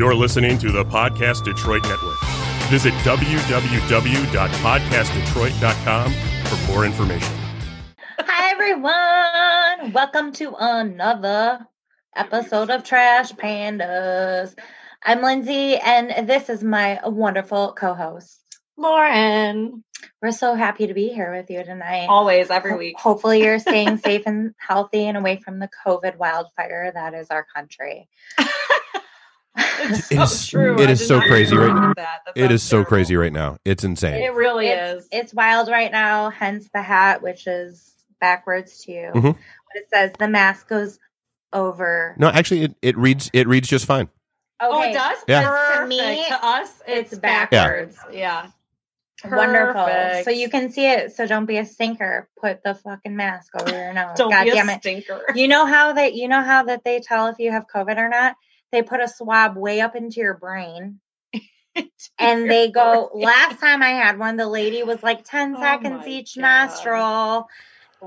You're listening to the Podcast Detroit Network. Visit www.podcastdetroit.com for more information. Hi, everyone. Welcome to another episode of Trash Pandas. I'm Lindsay, and this is my wonderful co host, Lauren. We're so happy to be here with you tonight. Always, every week. Hopefully, you're staying safe and healthy and away from the COVID wildfire that is our country. It's It so is- true. it I is did so crazy right remember now. That. That It sounds is so crazy right now. It's insane. It really it's, is. It's wild right now, hence the hat, which is backwards too. Mhm. But it says the mask goes over. No, actually, it, it reads it reads just fine. Oh, it does? Yeah. To me, to us, it's, it's backwards. Yeah. Wonderful. Perfect. So you can see it. So don't be a stinker. Put the fucking mask over your nose. Don't God be damn a it. stinker. You know how that you know how that they tell if you have COVID or not? They put a swab way up into your brain. And they go, last time I had one, the lady was like 10 Oh seconds each God. nostril.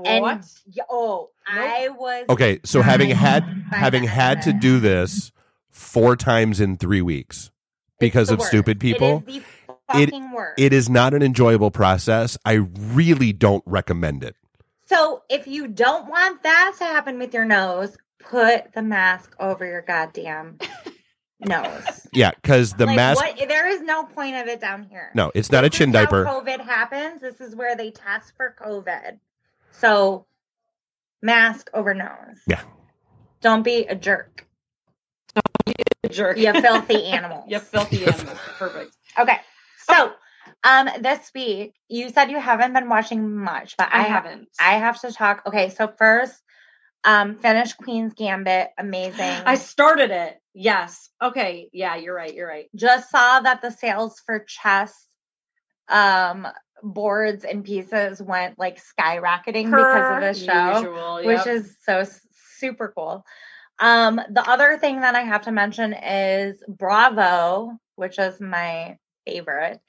And what? y- oh, I was Okay, so having had having fine, had to do this four times in three weeks because of worst. stupid people, It is the It- fucking worst. it is not an enjoyable process. I really don't recommend it. So if you don't want that to happen with your nose, put the mask over your goddamn nose. Yeah, because the like, mask. What, there is no point of it down here. No, it's not a chin is how diaper. COVID happens. This is where they test for COVID. So mask over nose. Yeah. Don't be a jerk. You jerk. You filthy animal. you filthy animal. Perfect. Okay. So um this week you said you haven't been watching much, but I, I haven't. I have to talk. Okay, so first, um, finish Queen's Gambit. Amazing. I started it. Yes. Okay. Yeah, you're right. You're right. just saw that the sales for chess um boards and pieces went like skyrocketing because of the show, usual, which is so super cool. Um, the other thing that I have to mention is Bravo, which is my favorite,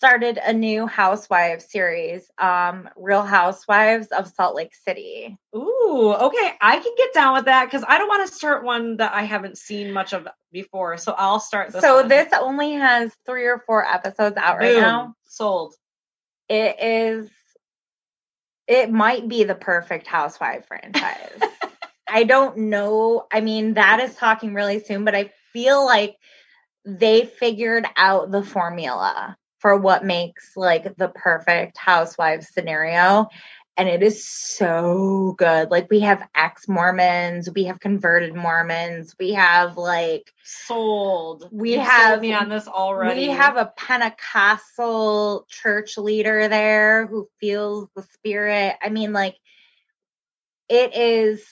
started a new housewives series, um, Real Housewives of Salt Lake City. Ooh, okay. I can get down with that because I don't want to start one that I haven't seen much of before. So I'll start this. so one. this only has three or four episodes out right now. sold. it is it might be the perfect housewife franchise i don't know i mean that is talking really soon but i feel like they figured out the formula for what makes like the perfect housewife scenario and it is so good like we have ex-mormons we have converted mormons we have like Sold. We You've sold me on this already. We have a Pentecostal church leader there who feels the spirit. I mean, like, it is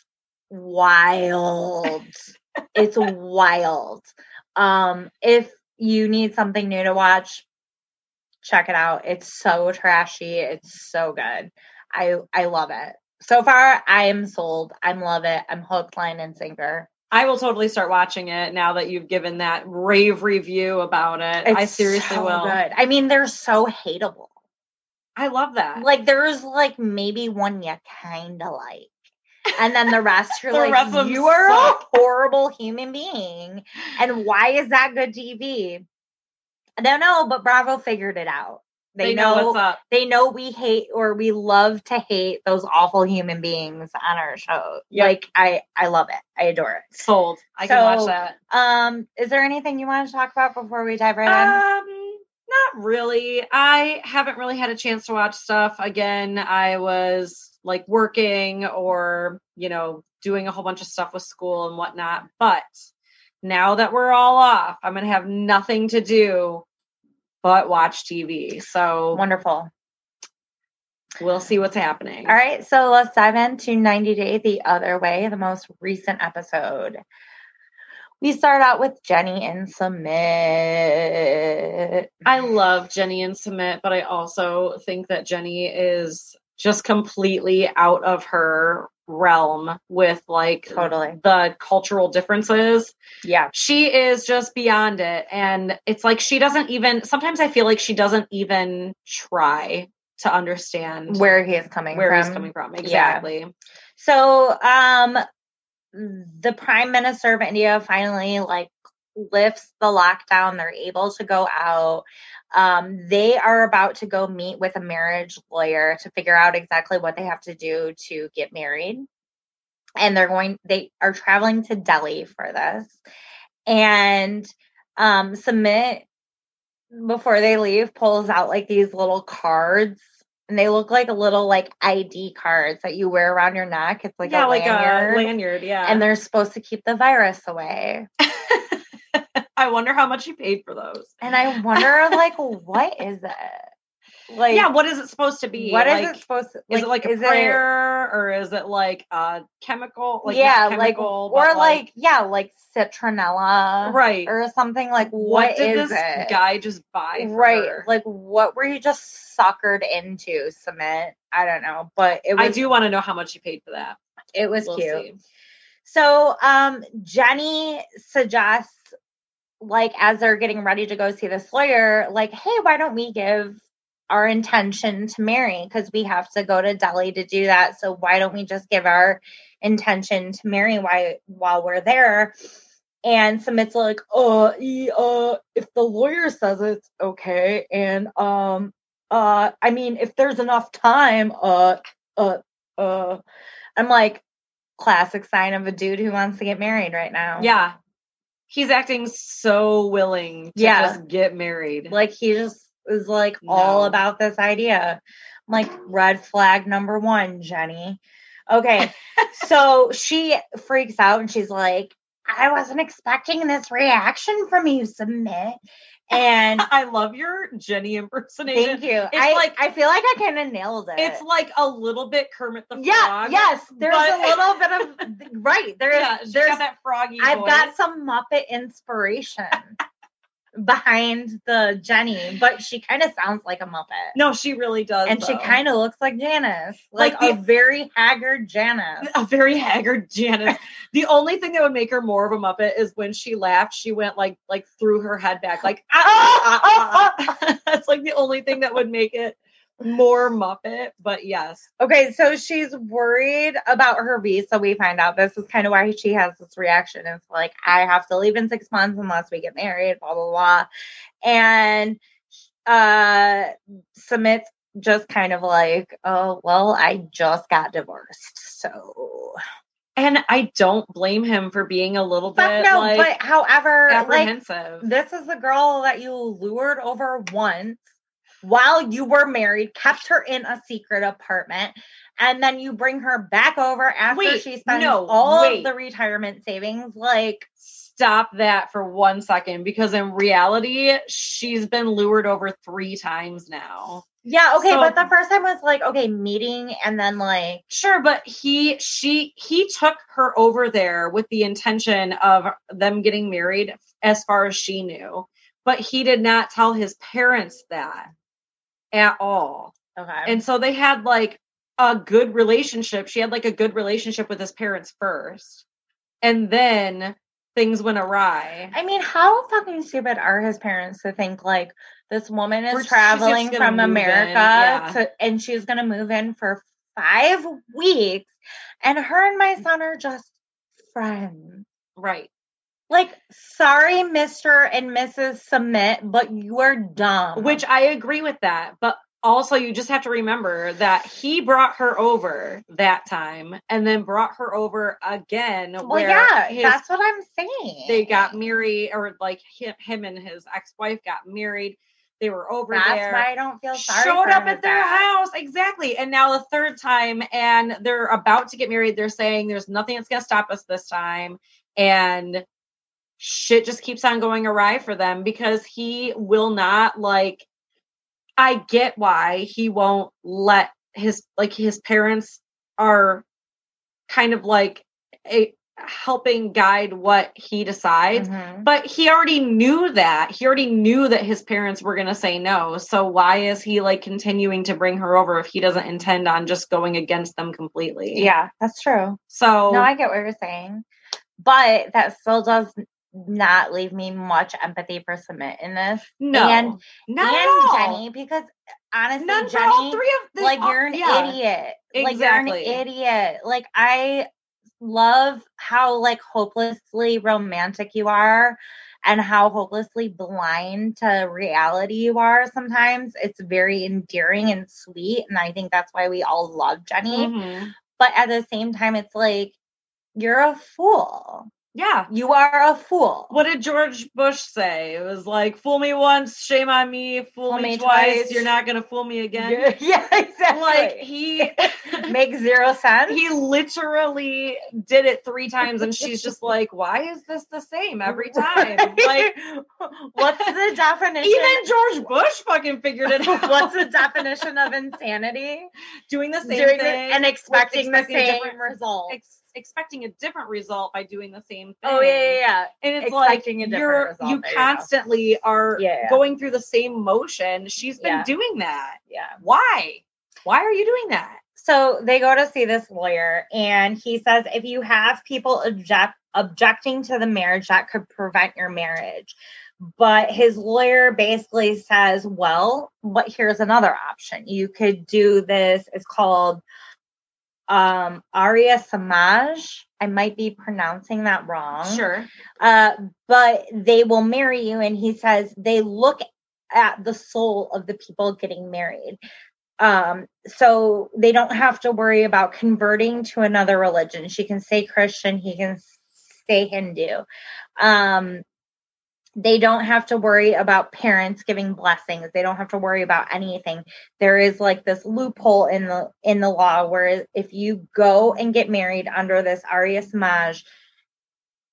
wild. it's wild. Um, if you need something new to watch, check it out. It's so trashy. It's so good. I I love it. So far, I am sold. I'm love it. I'm hooked, line, and sinker. I will totally start watching it now that you've given that rave review about it. I seriously so will. Good. I mean, they're so hateable. I love that. like there's like maybe one you kind of like and then the rest you're The like rest you are suck." a horrible human being and why is that good tv i don't know but bravo figured it out they, they know, know, what's up. they know we hate or we love to hate those awful human beings on our show Yep. like i i love it i adore it Sold. I can watch that. um is there anything you want to talk about before we dive right in Um, not really. I haven't really had a chance to watch stuff. Again, I was like working or, you know, doing a whole bunch of stuff with school and whatnot. But now that we're all off, I'm going to have nothing to do but watch TV. So wonderful we'll see what's happening. All right, so let's dive into 90 Day the Other Way, the most recent episode. We start out with Jenny and Sumit. I love Jenny and Sumit, but I also think that Jenny is just completely out of her realm with like Totally. the cultural differences. Yeah. She is just beyond it. And it's like she doesn't even sometimes I feel like she doesn't even try to understand Where he is coming where from. he's coming from. Exactly. So, um, the prime minister of India finally like lifts the lockdown. They're able to go out. Um, they are about to go meet with a marriage lawyer to figure out exactly what they have to do to get married. And they're going, they are traveling to Delhi for this. And um, Sumit, before they leave, pulls out like these little cards. And they look like a little like ID cards that you wear around your neck. It's like yeah, a like lanyard. a lanyard. Yeah. and they're supposed to keep the virus away. I wonder how much he paid for those. And I wonder, like, what is it? Like, yeah, what is it supposed to be? what is like, it supposed to? Be? Is it like a is it- prayer or is it like a chemical? Like yeah, like, or like, yeah, like citronella, right. or something. Like, what what did is this it? guy just buy? for right, her? like, what were you just suckered into? Sumit? I don't know, but it was. I do want to know how much he paid for that. It was We'll cute. see. So, um, Jenny suggests, like, as they're getting ready to go see this lawyer, like, hey, why don't we give our intention to marry? Because we have to go to Delhi to do that. So why don't we just give our intention to marry while while we're there? And Sumit's like, uh, uh, if the lawyer says it's okay, and um, uh, I mean, if there's enough time, uh, uh, uh, I'm like, classic sign of a dude who wants to get married right now. Yeah. He's acting so willing to Yeah. just get married. Like he just is like all about this idea. I'm like, red flag number one, Jenny. Okay. so she freaks out and she's like, I wasn't expecting this reaction from you, Sumit. And I love your Jenny impersonation. thank you. It's I like- I feel like I kind of nailed it. It's like a little bit Kermit the Frog. yeah, yes. There's but- a little bit of right. There's yeah, she's there's got that froggy I've voice. got some Muppet inspiration behind the Jenny, but she kind of sounds like a Muppet. No, she really does. and she kind of looks like Janice, like, Like a the- very haggard Janice. a very haggard Janice. the only thing that would make her more of a Muppet is when she laughed, she went like like threw her head back, like ah, ah, ah, ah. That's like the only thing that would make it more Muppet. But yes, Okay, so she's worried about her visa. We find out this is kind of why she has this reaction. It's like, I have to leave in six months unless we get married, blah, blah, blah. And uh Sumit's just kind of like, oh, well, I just got divorced. So, and I don't blame him for being a little but bit no, like but however, like, apprehensive. this is the girl that you lured over once while you were married, kept her in a secret apartment, and then you bring her back over after Wait, she spends no, all wait. of the retirement savings. Like, Stop that for one second because in reality, she's been lured over three times now. yeah, okay, So- but the first time was like, okay, meeting, and then like, Sure, but he she he took her over there with the intention of them getting married as far as she knew. But he did not tell his parents that at all. okay, And so they had like a good relationship. She had like a good relationship with his parents first. And then things went awry. I mean, how fucking stupid are his parents to think like this woman is We're- traveling from America yeah. to, and she's gonna move in for five weeks, and her and my mm. son are just friends. Right. Like, sorry, Mr. and Mrs. Sumit, but you are dumb. Which I agree with that. But also, you just have to remember that he brought her over that time and then brought her over again. well, yeah, his- that's what I'm saying. they got married, or like him, him and his ex wife got married. They were over That's there. why I don't feel sorry. showed up at their dad. house exactly and now the third time and they're about to get married they're saying there's nothing that's going to stop us this time and shit just keeps on going awry for them because he will not like i get why he won't let his like his parents are kind of like a helping guide what he decides Mhm. but he already knew that. He already knew that his parents were going to say no. So why is he like continuing to bring her over if he doesn't intend on just going against them completely? Yeah, that's true. So No, I get what you're saying, but that still does not leave me much empathy for Sumit in this, no, and- not and. Jenny because honestly, None for all Jenny, three of like you're an yeah. idiot. Like you're an Exactly. idiot. Like I love how like hopelessly romantic you are and how hopelessly blind to reality you are sometimes. It's very endearing and sweet. And I think that's why we all love Jenny. Mhm. But at the same time, it's like, you're a fool. Yeah. You are a fool. What did George Bush say? It was like, fool me once, shame on me, fool, Fool me, me twice, twice. you're not gonna fool me again. Yeah, yeah, exactly. Like he makes zero sense. he literally did it three times and she's just like, Why is this the same every time? Like what's the definition? even George Bush fucking figured it out. what's the definition of insanity? doing the same Doing thing and expecting, expecting the same different- result. ex- expecting a different result by doing the same thing. oh yeah, yeah, yeah. And it's like Expecting different you're result. you There you constantly are Yeah. going through the same motion. She's been doing that. Yeah. Why? Why are you doing that? So they go to see this lawyer, and he says if you have people object objecting to the marriage, that could prevent your marriage. But his lawyer basically says, well, but here's another option. You could do this. It's called um Arya Samaj. I might be pronouncing that wrong. Sure. Uh, but they will marry you. And he says they look at the soul of the people getting married. Um, so they don't have to worry about converting to another religion. She can stay Christian, he can stay Hindu. Um, they don't have to worry about parents giving blessings. They don't have to worry about anything. There is like this loophole in the in the law where if you go and get married under this Arya maj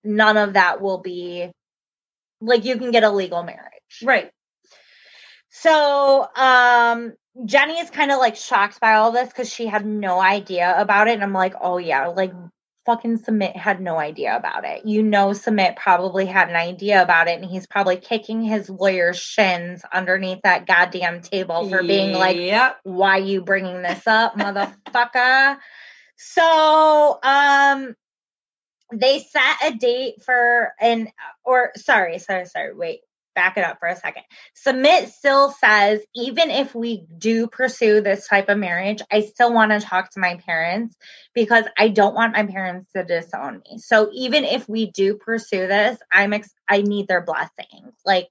none of that will be like you can get a legal marriage. Right. So, um, Jenny is kind of like shocked by all this because she had no idea about it. And I'm like, oh, yeah, like fucking Sumit had no idea about it. You know, Sumit probably had an idea about it, and he's probably kicking his lawyer's shins underneath that goddamn table for being like, Yep. why you bringing this up, motherfucker? So, um, they set a date for an or sorry, sorry, sorry. Wait, back it up for a second. Sumit still says even if we do pursue this type of marriage, I still want to talk to my parents because I don't want my parents to disown me. So even if we do pursue this, I'm ex- I need their blessing. Like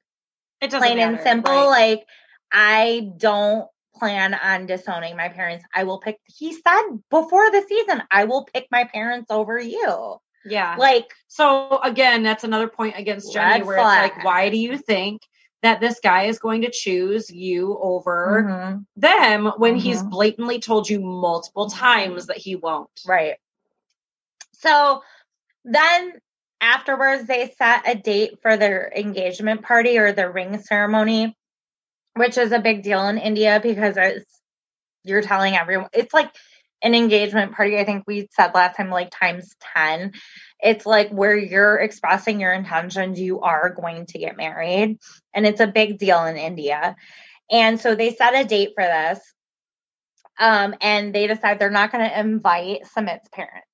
It plain and simple. right? Like I don't plan on disowning my parents. I will pick. He said before the season, I will pick my parents over you. Yeah. Like So again, that's another point against Jenny where it's like, why do you think that this guy is going to choose you over mhm, them when he's Mhm. blatantly told you multiple times that he won't? right. So then afterwards, they set a date for their engagement party or the ring ceremony, which is a big deal in India because it's you're telling everyone it's like an engagement party. I think we said last time, like times 10. It's like where you're expressing your intentions, you are going to get married. And it's a big deal in India. And so they set a date for this. Um, and they decide they're not going to invite Sumit's parents.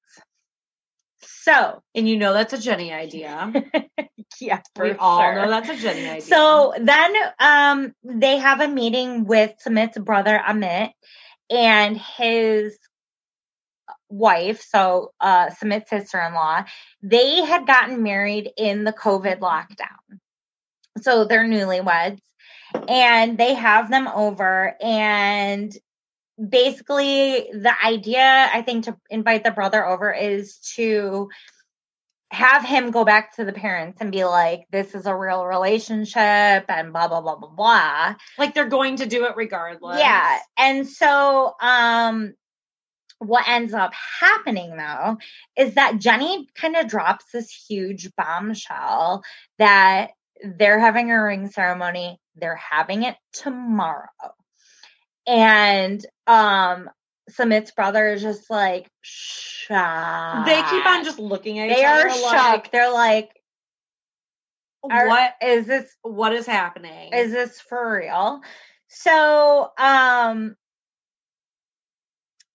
So, And you know that's a Jenny idea. yeah, we all sure. know that's a Jenny idea. So then um they have a meeting with Sumit's brother Amit and his wife, so uh Sumit's sister-in-law. They had gotten married in the COVID lockdown. So they're newlyweds and they have them over and basically the idea I think to invite the brother over is to have him go back to the parents and be like, this is a real relationship and blah, blah, blah, blah, blah. like they're going to do it regardless. Yeah. And so, um, what ends up happening though is that Jenny kind of drops this huge bombshell that they're having a ring ceremony. They're having it tomorrow. And, um, Sumit's brother is just like, shocked. They keep on just looking at they each are other shocked. They're like, like, are- what is this what is happening? is this for real so um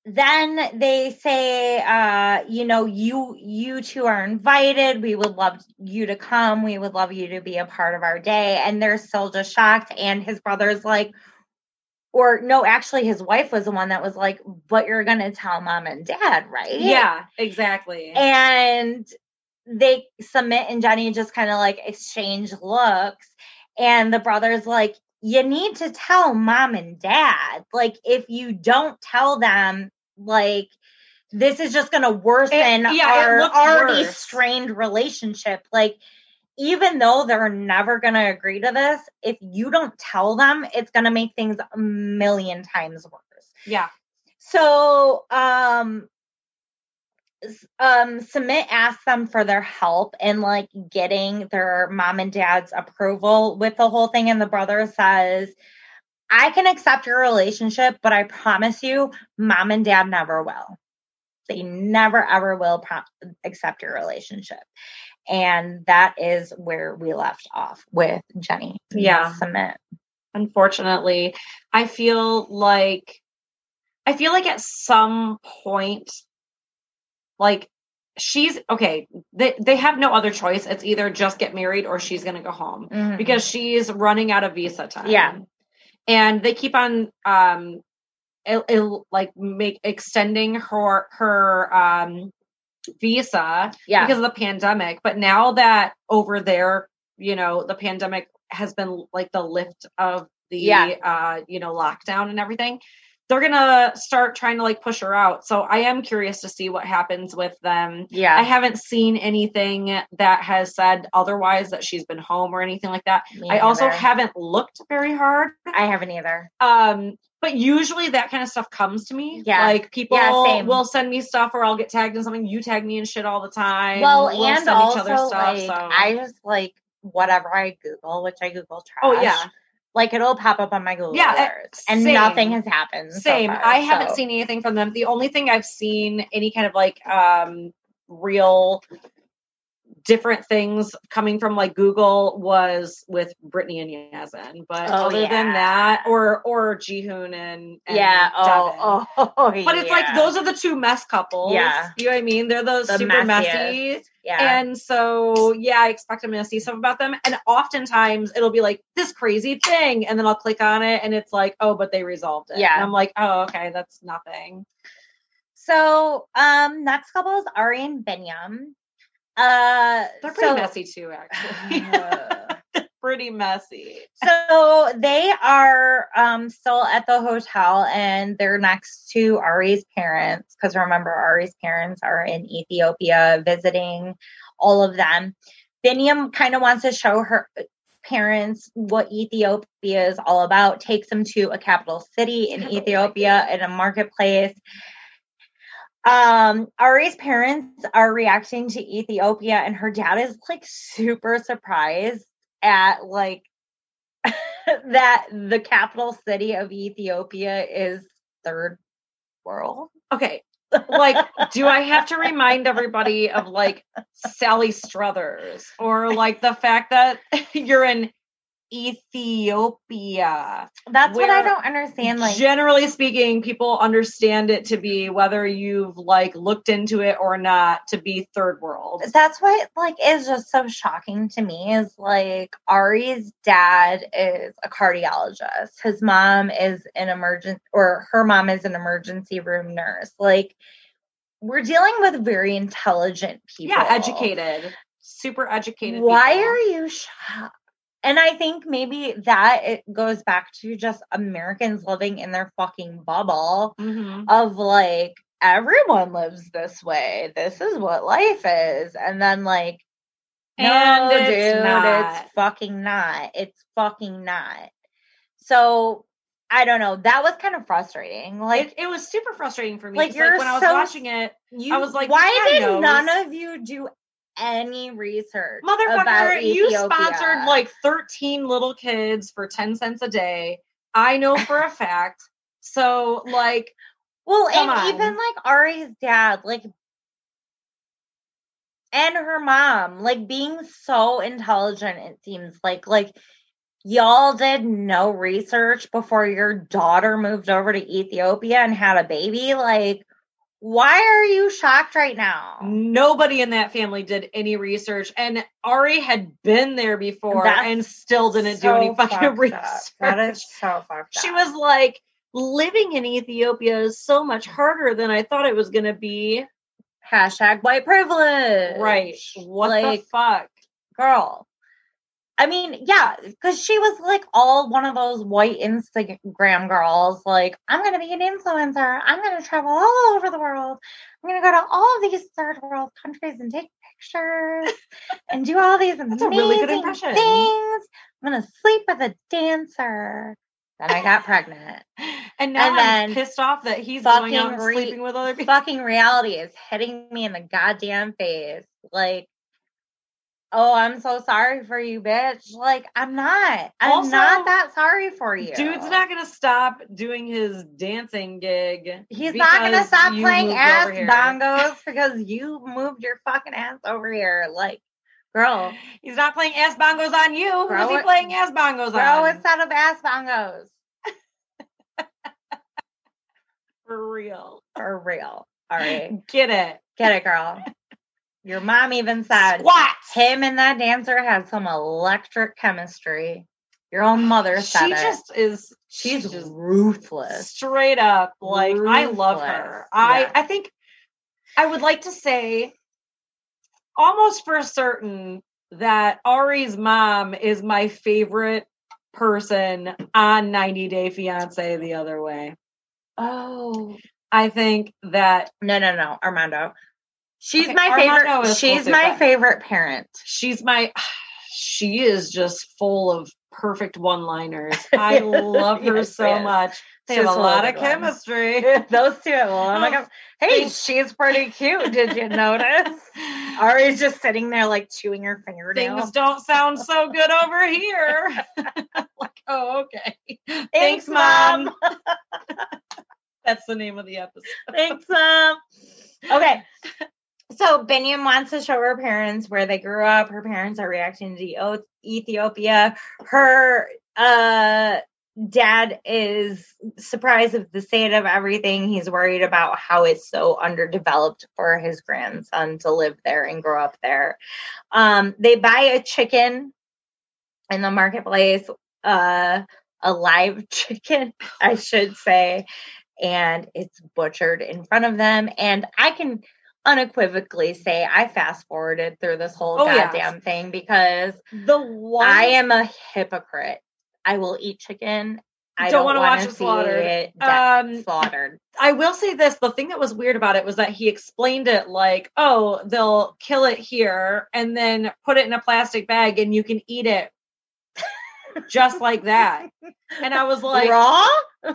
then they say uh you know you you two are invited. We would love you to come. We would love you to be a part of our day. And they're still just shocked. And his brother's like or no actually his wife was the one that was like but you're gonna tell mom and dad right? Yeah, exactly. and they Sumit and Jenny just kind of like exchange looks. And the brother's like, you need to tell mom and dad. Like, if you don't tell them, like, this is just going to worsen It- yeah, our already worse. strained relationship. Like, even though they're never going to agree to this, if you don't tell them, it's going to make things a million times worse. Yeah. So, um, um, Sumit asked them for their help in like getting their mom and dad's approval with the whole thing, and the brother says, "I can accept your relationship, but I promise you, mom and dad never will. They never ever will pro- accept your relationship." And that is where we left off with Jenny. Yeah. Sumit. unfortunately i feel like i feel like at some point like she's okay they they have no other choice it's either just get married or she's going to go home Mhm. because she's running out of visa time Yeah. and they keep on um it, it, like make extending her her um visa yeah, because of the pandemic. But now that over there, you know, the pandemic has been like the lift of the Yeah. uh, you know, lockdown and everything. They're gonna start trying to like push her out. So I am curious to see what happens with them. yeah. I haven't seen anything that has said otherwise that she's been home or anything like that. Me I also haven't looked very hard. I haven't either. Um, but usually that kind of stuff comes to me. Yeah. Like people Yeah, will send me stuff or I'll get tagged in something. You tag me in shit all the time. Well, We'll and also stuff. like so I just like whatever I Google, which I Google trash. Oh yeah. Like it'll pop up on my Google Yeah, alerts, and same. nothing has happened. so Same. far, I haven't so- seen anything from them. The only thing I've seen any kind of like um real different things coming from like Google was with Brittany and Yazan. But Oh, other than that, or or Jihoon and, and Yeah. Oh, oh, oh, But it's like those are the two mess couples. Yeah. You know what I mean? They're those The super messiest. messy. Yeah. And so, yeah, I expect I'm going to see stuff about them. And oftentimes it'll be like this crazy thing. And then I'll click on it and it's like, oh, but they resolved it. Yeah. And I'm like, oh, okay, that's nothing. so, um, next couple is Ari and Binyam. Uh, They're pretty so- messy too, actually. pretty messy. so they are um still at the hotel and they're next to Ari's parents because remember Ari's parents are in Ethiopia visiting all of them. Binyam kind of wants to show her parents what Ethiopia is all about, takes them to a capital city in I don't like Ethiopia in a marketplace. Um, Ari's parents are reacting to Ethiopia, and her dad is like super surprised at like that the capital city of Ethiopia is third world. Okay. Like, do I have to remind everybody of like Sally Struthers or like the fact that you're in Ethiopia? That's what I don't understand. Like, generally speaking, people understand it to be whether you've like looked into it or not to be third world. that's what like is just so shocking to me is like Ari's dad is a cardiologist. His mom is an emergent or her mom is an emergency room nurse. Like we're dealing with very intelligent people. Yeah, educated, super educated. Why people. are you shocked? And I think maybe that it goes back to just Americans living in their fucking bubble Mhm. of like everyone lives this way. This is what life is. And then like no, it's dude, not. it's fucking not. It's fucking not. So I don't know. That was kind of frustrating. Like it, it was super frustrating for me. like, you're when I was so watching it, you I was like, why did knows. none of you do any research? about motherfucker, you sponsored like 13 little kids for 10 cents a day. I know for a fact. So, like, Well, and on. even like Ari's dad, like, and her mom, like being so intelligent, it seems like, like, y'all did no research before your daughter moved over to Ethiopia and had a baby. Like, why are you shocked right now? nobody in that family did any research. And Ari had been there before That's and still didn't do any fucking research. up. That is so fucked she up. was like, living in Ethiopia is so much harder than I thought it was going to be. Hashtag white privilege. Right. What Like, the fuck? girl. I mean, yeah, because she was like all one of those white Instagram girls. Like, I'm gonna be an influencer. I'm gonna travel all over the world. I'm gonna go to all of these third world countries and take pictures and do all these amazing really good impression. things. I'm gonna sleep with a dancer. Then I got pregnant. And now And I'm pissed off that he's going out re- sleeping with other people. Fucking reality is hitting me in the goddamn face. Like, oh, I'm so sorry for you, bitch. Like, I'm not. I'm Also, not that sorry for you. Dude's not gonna stop doing his dancing gig. He's not gonna stop playing ass bongos because you moved your fucking ass over here. Like, girl, He's not playing ass bongos on you. Who's he playing ass bongos throw on? a set of ass bongos. For real. For real. All right. Get it. Get it, girl. Your mom even said Squat. him and that dancer had some electric chemistry. Your own mother said She it. just is. She's just ruthless. straight up like I love her. I Yeah. I think I would like to say almost for certain that Ari's mom is my favorite person on 90 Day Fiance the other way. Oh I think that no, no, no, Armando. She's Okay, my Armando favorite. She's my but- favorite parent. she's my she is just full of perfect one-liners. I love her Yes, so yes. much. They She's have a lot of of chemistry. Those two. Well, I'm like, Oh, hey, thanks. she's pretty cute. Did you notice? Ari's just sitting there like chewing her fingernail. things don't sound so good over here. like, oh, okay. Thanks, mom. That's the name of the episode. Thanks, mom. Okay. So Binyam wants to show her parents where they grew up. Her parents are reacting to Ethiopia. Her uh dad is surprised at the state of everything. He's worried about how it's so underdeveloped for his grandson to live there and grow up there. Um, they buy a chicken in the marketplace, uh, a live chicken, I should say, and it's butchered in front of them. And I can unequivocally say I fast forwarded through this whole Oh, yeah. goddamn thing because The one I am a hypocrite. I will eat chicken. I Don't don't, wanna watch it slaughtered. it Um, slaughtered. I will say this the thing that was weird about it was that he explained it like, oh, they'll kill it here and then put it in a plastic bag and you can eat it just like that. And I was like, Raw?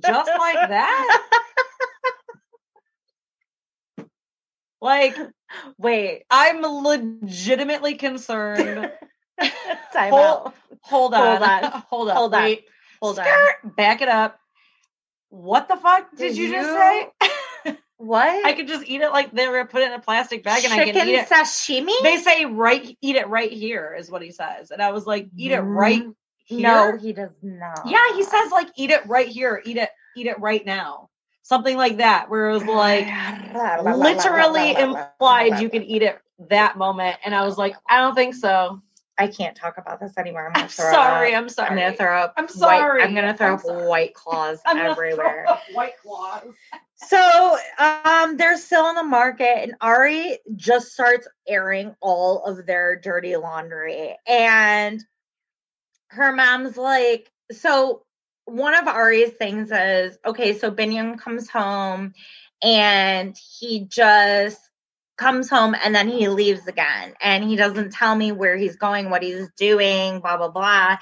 just like that? Like, Wait. I'm legitimately concerned. Time Hold- out. Hold on. Hold on. Hold on. Hold on. Wait. Hold on. Back it up. What the fuck did, Did you, just say? What? I could just eat it like they were put it in a plastic bag and I Chicken can eat it. sashimi? They say right eat it right here is what he says. And I was like, eat it right Mm, here. No, he does not. Yeah, he says like eat it right here, eat it, eat it right now. Something like that, where it was like literally implied you could eat it that moment. And I was like, I don't think so. I can't talk about this anymore. I'm, gonna I'm throw sorry, Up. I'm sorry. I'm gonna throw up. I'm white- sorry. I'm gonna throw I'm up sorry. white claws everywhere. white claws. So um they're still in the market and Ari just starts airing all of their dirty laundry. And her mom's like, so one of Ari's things is okay, so Binyam comes home and he just comes home and then he leaves again and he doesn't tell me where he's going, what he's doing, blah blah blah.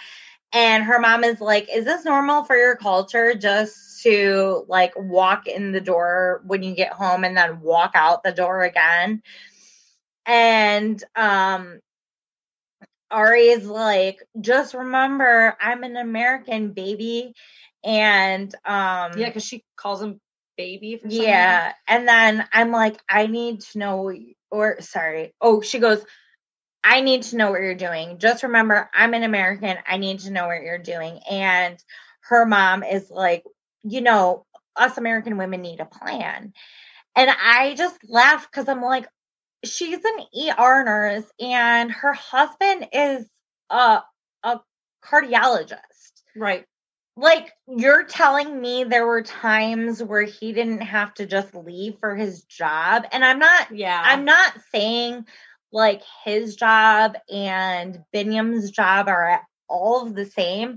And her mom is like, Is this normal for your culture just to like walk in the door when you get home and then walk out the door again? And um Ari is like, just remember I'm an American baby. And um Yeah, because she calls him baby. For some reason. yeah. And then I'm like, I need to know, or sorry. Oh, she goes, I need to know what you're doing. Just remember, I'm an American. I need to know what you're doing. And her mom is like, you know, us American women need a plan. And I just laugh because I'm like, she's an ER nurse and her husband is a, a cardiologist. Right. like you're telling me there were times where he didn't have to just leave for his job and i'm not Yeah. i'm not saying like his job and binyam's job are all the same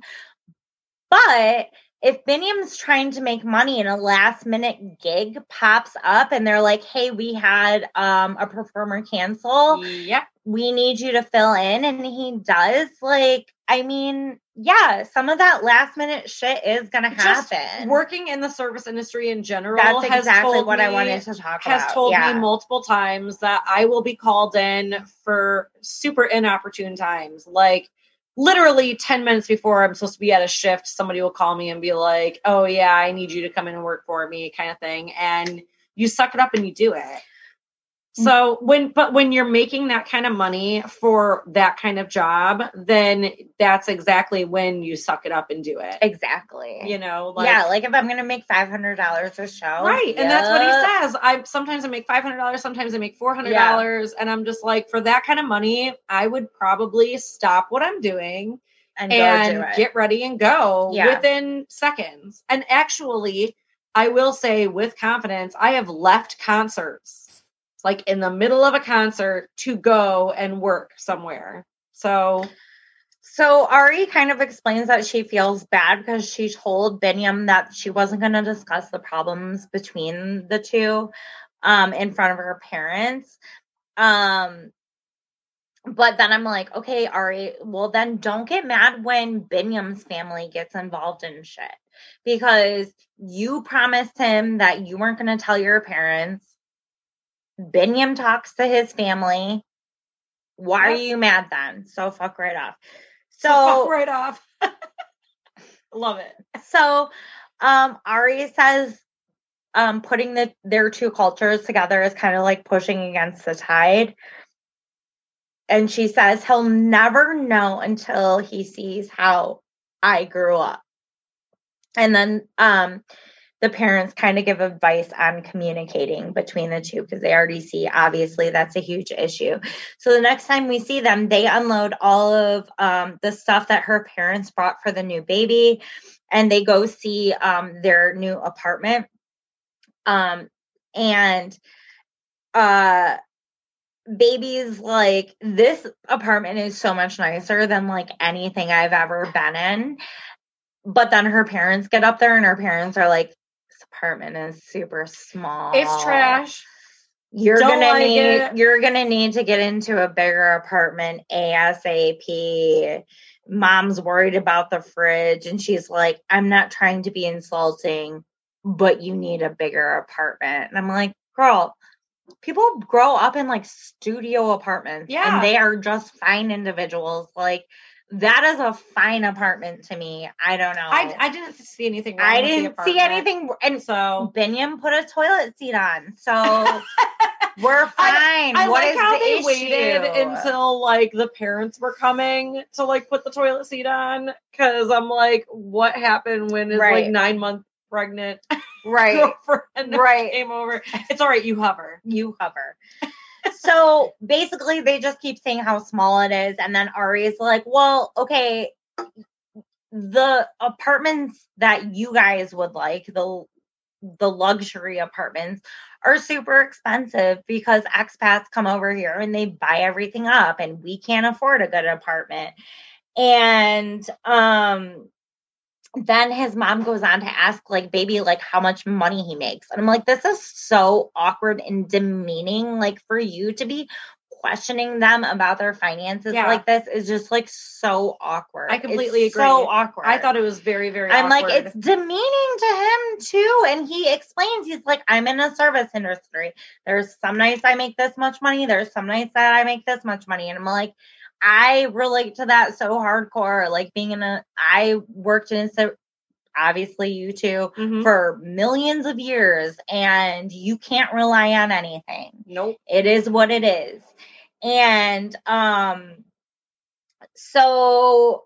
but if binyam's trying to make money and a last minute gig pops up and they're like hey we had um a performer cancel Yep. we need you to fill in and he does like i mean yeah some of that last minute shit is gonna Just happen Working in the service industry in general that's has exactly told what i wanted to talk has about told yeah. me multiple times that I will be called in for super inopportune times. Like literally 10 minutes before I'm supposed to be at a shift, somebody will call me and be like, Oh, yeah, I need you to come in and work for me, kind of thing. And you suck it up and you do it. Mm. So when but when you're making that kind of money for that kind of job, then that's exactly when you suck it up and do it. exactly You know, like yeah like if i'm gonna make $500 a show Right. And that's what he says. I sometimes I make five hundred dollars, sometimes I make four hundred dollars. And I'm just like, for that kind of money, I would probably stop what I'm doing and, go do it. get ready and go Yeah. within seconds. And actually, I will say with confidence, I have left concerts like in the middle of a concert to go and work somewhere. So So Ari kind of explains that she feels bad because she told Binyam that she wasn't going to discuss the problems between the two um, in front of her parents. Um, but then I'm like, okay, Ari, well then don't get mad when Binyam's family gets involved in shit because you promised him that you weren't going to tell your parents. Binyam talks to his family. Why are you mad then? So fuck right off. so fuck right off. Love it. so um Ari says um putting the their two cultures together is kind of like pushing against the tide. And she says he'll never know until he sees how I grew up. And then um the parents kind of give advice on communicating between the two because they already see obviously that's a huge issue. So the next time we see them, they unload all of um, the stuff that her parents brought for the new baby, and they go see um, their new apartment. Um, and uh, baby's like, this apartment is so much nicer than like anything I've ever been in. But then her parents get up there, and her parents are like, apartment is super small. It's trash. You're Don't gonna like need it. you're gonna need to get into a bigger apartment ASAP. Mom's worried about the fridge and she's like, I'm not trying to be insulting, but you need a bigger apartment. And I'm like, girl, people grow up in like studio apartments Yeah. and they are just fine individuals. Like that is a fine apartment to me. I don't know. I, I didn't see anything wrong I didn't see anything and So Binyam put a toilet seat on. So we're fine. I What like is how the they issue? waited until like the parents were coming to like put the toilet seat on because I'm like, what happened when his Right. like nine month pregnant right. girlfriend Right. came over? It's all right, you hover. You hover. So basically they just keep saying how small it is. And then Ari is like, well, okay, the apartments that you guys would like, the the luxury apartments are super expensive because expats come over here and they buy everything up and we can't afford a good apartment. And um then his mom goes on to ask like baby like how much money he makes. And I'm like this is so awkward and demeaning like for you to be questioning them about their finances Yeah. like this is just like so awkward. I completely It's agree. So awkward. I thought it was very, very I'm like, it's demeaning to him too. And he explains, he's like, I'm in a service industry. There's some nights I make this much money. There's some nights that I make this much money. And I'm like, I relate to that so hardcore. Like being in a, I worked in, so obviously you too, Mhm. for millions of years and you can't rely on anything nope. it is what it is and um so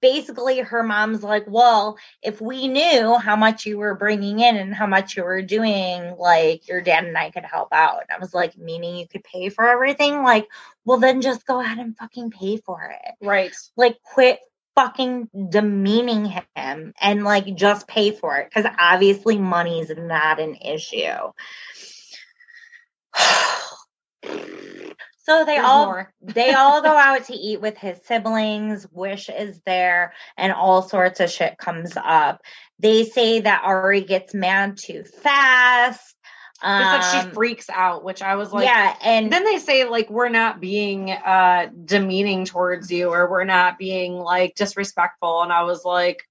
basically her mom's like well if we knew how much you were bringing in and how much you were doing like your dad and i could help out and i was like meaning you could pay for everything like well then just go ahead and fucking pay for it Right. like quit fucking demeaning him and like just pay for it because obviously money's not an issue. So they There's all they all go out to eat with his siblings. Wish is there, and all sorts of shit comes up. They say that Ari gets mad too fast. Just that she Um, freaks out, which I was like, yeah, and then they say like we're not being uh demeaning towards you or we're not being like disrespectful and i was like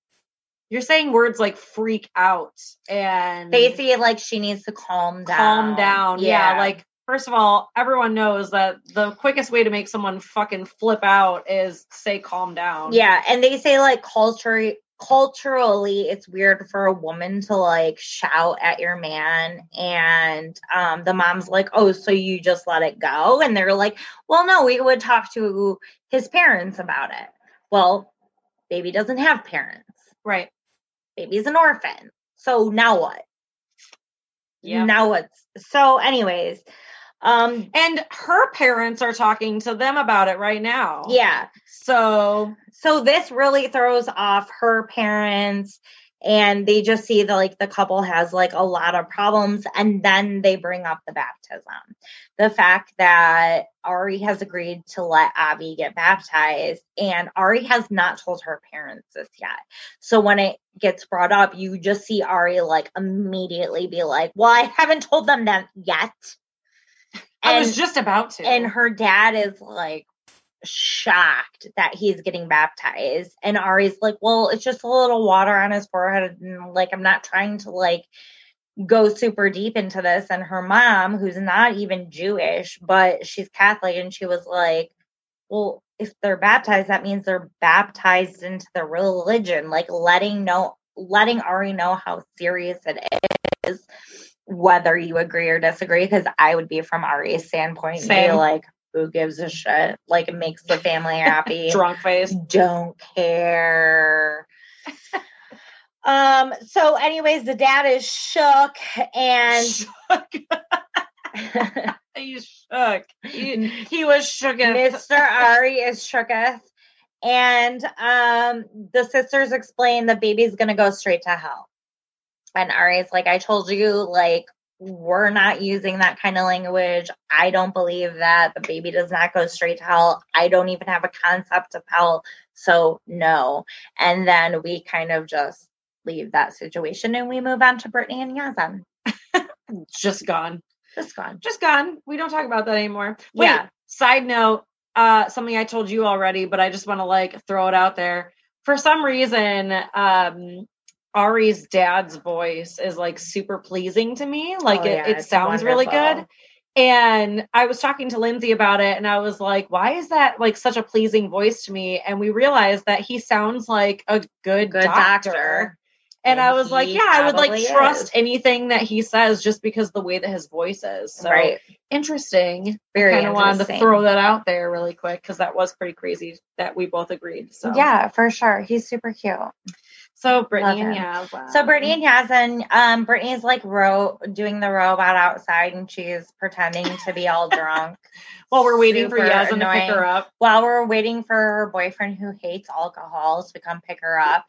you're saying words like freak out and they say like she needs to calm down. calm down yeah. like first of all everyone knows that the quickest way to make someone fucking flip out is say calm down. Yeah, and they say like culture culturally it's weird for a woman to like shout at your man and um the mom's like oh so you just let it go? And they're like well no we would talk to his parents about it. Well baby doesn't have parents. Right. Baby's an orphan. So now what? Yeah now what's so anyways um and her parents are talking to them about it right now. Yeah. So so this really throws off her parents and they just see that like the couple has like a lot of problems and then they bring up the baptism. The fact that ari has agreed to let avi get baptized and ari has not told her parents this yet. So when it gets brought up you just see ari like immediately be like well i haven't told them that yet i was just about to. and her dad is like shocked that he's getting baptized. And ari's like well it's just a little water on his forehead and like i'm not trying to like go super deep into this. And her mom who's not even jewish but she's catholic and she was like well if they're baptized that means they're baptized into the religion like letting know letting ari know how serious it is whether you agree or disagree because i would be from ari's standpoint and be like who gives a shit like it makes the family happy drunk face don't care. um, so anyways, the dad is shook and He's shook. He, he was shook. Mr. Ari is shooketh. And um the sisters explain the baby's gonna go straight to hell. And Ari's like, I told you, like, we're not using that kind of language. I don't believe that the baby does not go straight to hell. I don't even have a concept of hell. So, no. And then we kind of just leave that situation and we move on to Brittany and Yazan. just gone. Just gone. Just gone. We don't talk about that anymore. Wait, Yeah. side note, uh, something I told you already, but I just want to like throw it out there. For some reason, um, Ari's dad's voice is like super pleasing to me. Like Oh, it, yeah, it sounds really good. And I was talking to Lindsay about it and I was like, why is that like such a pleasing voice to me? And we realized that he sounds like a good, Good doctor. doctor. And, And I was like, yeah, I would like probably trust anything that he says just because the way that his voice is. So right. interesting. Very kind of wanted to throw that out there really quick because that was pretty crazy that we both agreed. So Yeah, for sure. He's super cute. So Brittany and. Yaz. So Brittany and Yazan, um, Brittany's like ro- doing the robot outside, and she's pretending to be all drunk while we're waiting for super Yasmin to pick her up. while we're waiting for her boyfriend who hates alcohol to come pick her up.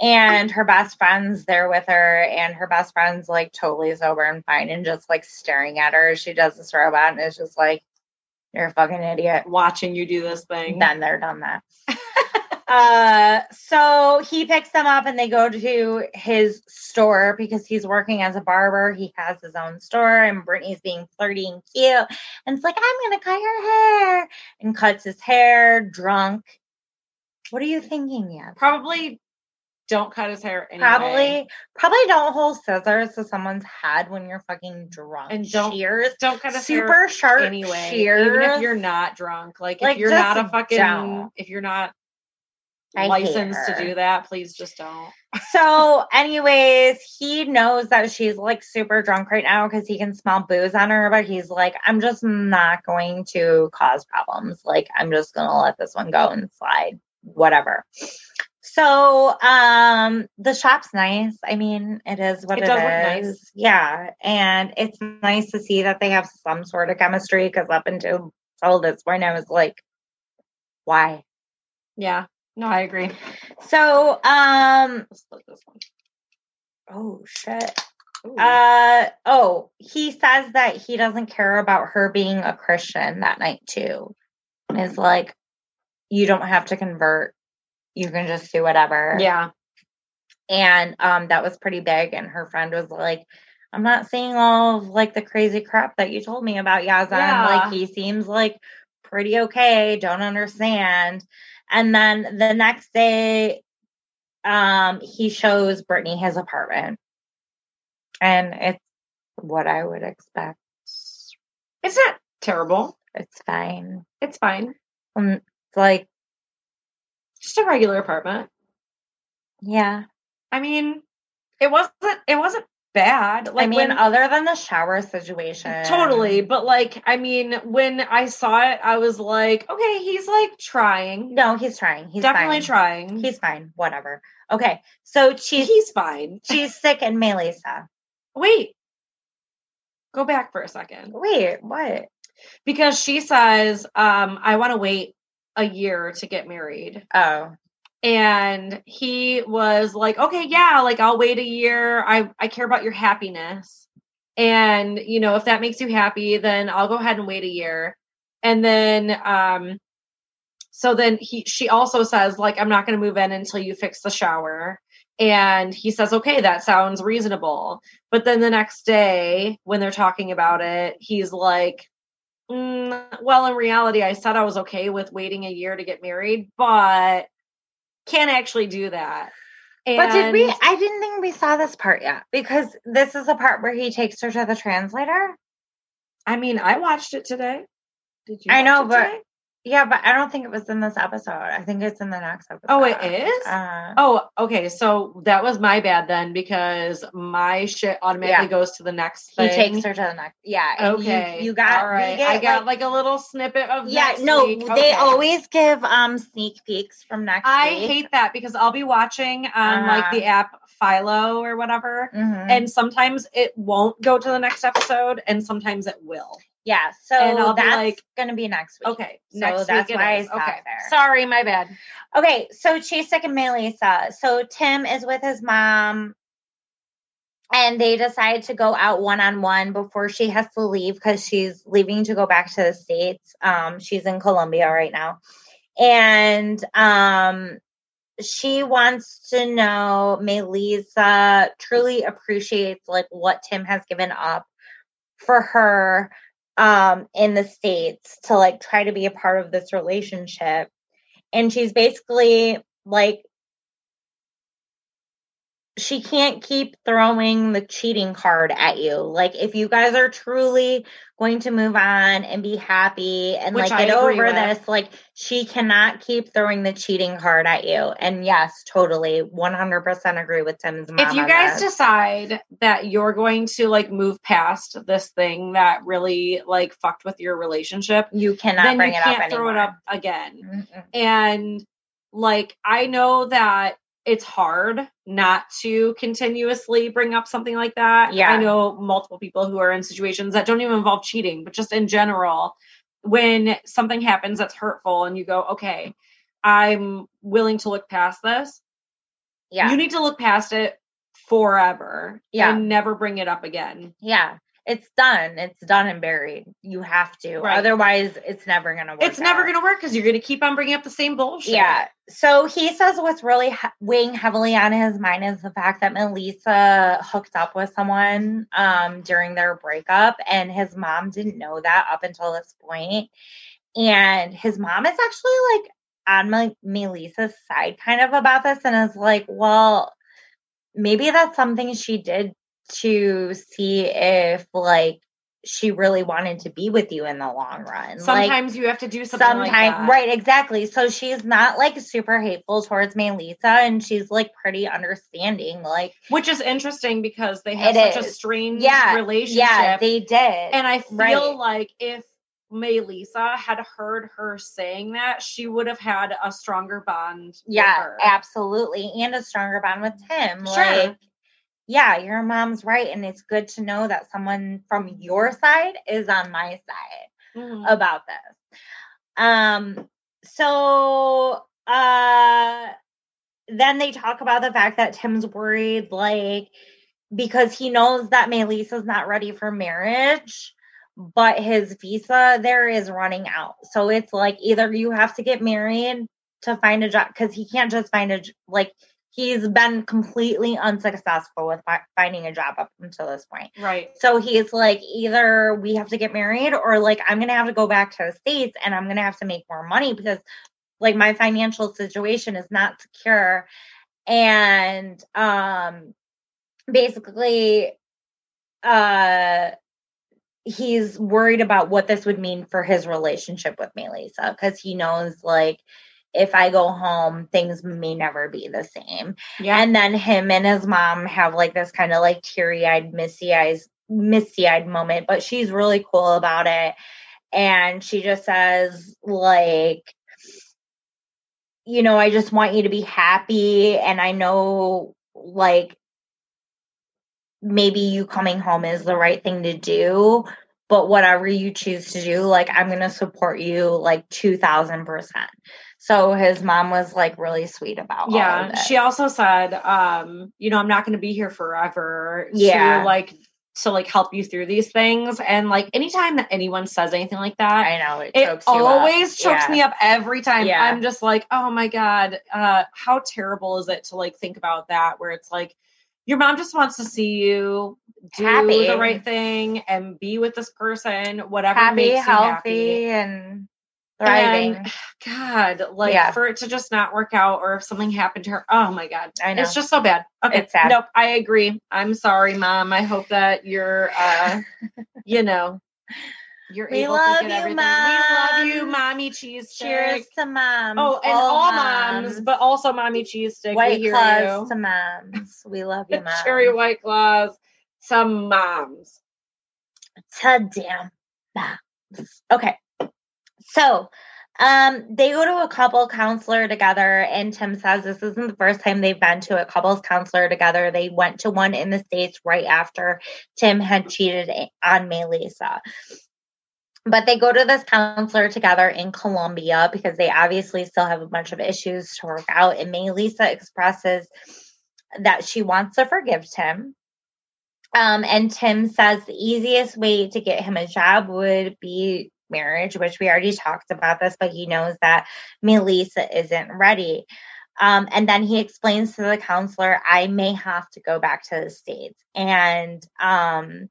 And her best friend's there with her, and her best friend's like totally sober and fine, and just like staring at her. as She does this robot, and it's just like, "You're a fucking idiot." Watching you do this thing. Then they're done that. uh so he picks them up and they go to his store because he's working as a barber he has his own store and brittany's being flirty and cute and it's like i'm gonna cut your hair and cuts his hair drunk what are you thinking yeah Probably don't cut his hair anyway. probably probably don't hold scissors to someone's head when you're fucking drunk And don't shears don't cut his super sharp anyway. shears Even if you're not drunk. Like, Like, if you're not a fucking don't. if you're not I hate licensed to do that, please just don't. So, anyways, he knows that she's like super drunk right now because he can smell booze on her, but he's like, I'm just not going to cause problems. Like, I'm just gonna let this one go and slide, whatever. So, um, the shop's nice. I mean, it is what It it does look nice. Yeah, and it's nice to see that they have some sort of chemistry because up until till this point, I was like, why? Yeah. No, I agree. So, um, Let's split this one. oh shit. Ooh. Uh oh, he says that he doesn't care about her being a Christian that night too. Is like, you don't have to convert. You can just do whatever. yeah. And um that was pretty big. And her friend was like, I'm not seeing all of like the crazy crap that you told me about Yazan. Yeah. Like he seems like pretty okay, don't understand. And then the next day, um, he shows Brittany his apartment. And it's what I would expect. It's not terrible. It's fine. It's fine. Um, it's like, Just a regular apartment. yeah. I mean, it wasn't it wasn't bad. Like I mean, when, other than the shower situation. totally, but like I mean, when I saw it, I was like, okay, he's like trying. No, he's trying. He's Definitely fine. trying. He's fine. Whatever. Okay. So she's he's fine. she's sick and Melissa. Wait. Go back for a second. Wait, what? Because she says, um, I want to wait a year to get married. Oh. And he was like okay yeah like i'll wait a year. I i care about your happiness. And you know if that makes you happy then i'll go ahead and wait a year. And then um so then he she also says like i'm not going to move in until you fix the shower. And he says okay that sounds reasonable. But then the next day when they're talking about it he's like mm, well in reality i said i was okay with waiting a year to get married but can't actually do that But did we? I didn't think we saw this part yet because this is the part where he takes her to the translator. i mean i watched it today did you I know, but- today? Yeah, but I don't think it was in this episode. I think it's in the next episode. Oh, it is? Uh, Oh, okay. So that was my bad then because my shit automatically Yeah. goes to the next he takes her to the next. Yeah. and you- Okay. You, got. All right. get, I got like, like, a little snippet of yeah. next No, week. they Okay. always give um sneak peeks from next. I week. hate that because I'll be watching on like Uh-huh. the app Philo or whatever. Mhm. And sometimes it won't go to the next episode, and sometimes it will. Yeah, so and I'll that's like- gonna be next week. Okay, So next that's week why I stopped okay. there. Sorry, my bad. Okay, so sick of Melissa. So Tim is with his mom, and they decide to go out one on one before she has to leave because she's leaving to go back to the states. Um, she's in Colombia right now, and um, she wants to know Melissa truly appreciates like what Tim has given up for her um in the states to like try to be a part of this relationship. And she's basically like she can't keep throwing the cheating card at you. Like if you guys are truly going to move on and be happy and Which like I get over with. this, like she cannot keep throwing the cheating card at you. And yes, totally 100% agree with Tim's mom. if you guys this. decide that you're going to like move past this thing that really like fucked with your relationship, you cannot then bring you it can't up throw anymore. it up again. Mm-mm. And like I know that it's hard not to continuously bring up something like that. Yeah. I know multiple people who are in situations that don't even involve cheating, but just in general, when something happens that's hurtful and you go, okay, I'm willing to look past this. Yeah. You need to look past it forever Yeah. and never bring it up again. Yeah, it's done. It's done and buried. You have to. Right. Otherwise, it's never going to work. It's never going to work because you're going to keep on bringing up the same bullshit. Yeah. So he says what's really he- weighing heavily on his mind is the fact that Melissa hooked up with someone um, during their breakup, and his mom didn't know that up until this point. And his mom is actually like on Mel- Melissa's side kind of about this and is like, well, maybe that's something she did to see if like she really wanted to be with you in the long run. like, Sometimes you have to do something sometimes like that. right exactly so she's not like super hateful towards melissa and she's like pretty understanding like Which is interesting because they had such a strange yeah relationship. yeah they did and I feel Right. like if Melissa had heard her saying that, she would have had a stronger bond. with yeah her. absolutely and a stronger bond with him Sure. like yeah your mom's right and it's good to know that someone from your side is on my side Mhm. about this. Um, so uh then they talk about the fact that Tim's worried like because he knows that Melissa's not ready for marriage, but his visa there is running out. So it's like either you have to get married to find a job because he can't just find a like he's been completely unsuccessful with fi- finding a job up until this point. Right. So he's like, either we have to get married or like I'm gonna have to go back to the States and I'm gonna have to make more money because like my financial situation is not secure. And um basically uh he's worried about what this would mean for his relationship with Melissa because he knows like if I go home, things may never be the same. Yeah. And then him and his mom have like this kind of like teary eyed, misty eyes, misty eyed moment, but she's really cool about it. And she just says, like, you know, I just want you to be happy. And I know, like, maybe you coming home is the right thing to do. But whatever you choose to do, like, I'm going to support you like 2000%. So his mom was like really sweet about yeah. She also said, um, you know, I'm not going to be here forever. Yeah. To like, to like help you through these things. And like, anytime that anyone says anything like that, I know it, it chokes always chokes Yeah. me up every time. Yeah. I'm just like, oh my God, uh, how terrible is it to like think about that where it's like your mom just wants to see you do Happy. the right thing and be with this person, whatever happy, makes you healthy, happy. and thriving. And God, like Yeah. for it to just not work out or if something happened to her, oh my God. I know. It's just so bad. Okay. It's sad. Nope. I agree. I'm sorry, mom. I hope that you're uh you know you're We able love to get you, everything. We love you, mommy cheese Cheers to moms. Oh, and all moms, but also mommy cheese stick. white we claws to moms. We love you, moms. Cherry white claws. Some moms. to damn moms. Okay, so um, they go to a couple counselor together, and Tim says this isn't the first time they've been to a couples counselor together. They went to one in the states right after Tim had cheated on Melissa. But they go to this counselor together in Colombia because they obviously still have a bunch of issues to work out. And Melissa expresses that she wants to forgive Tim. Um, and Tim says the easiest way to get him a job would be marriage, which we already talked about this, but he knows that Melissa isn't ready. Um, and then he explains to the counselor, I may have to go back to the States. And um,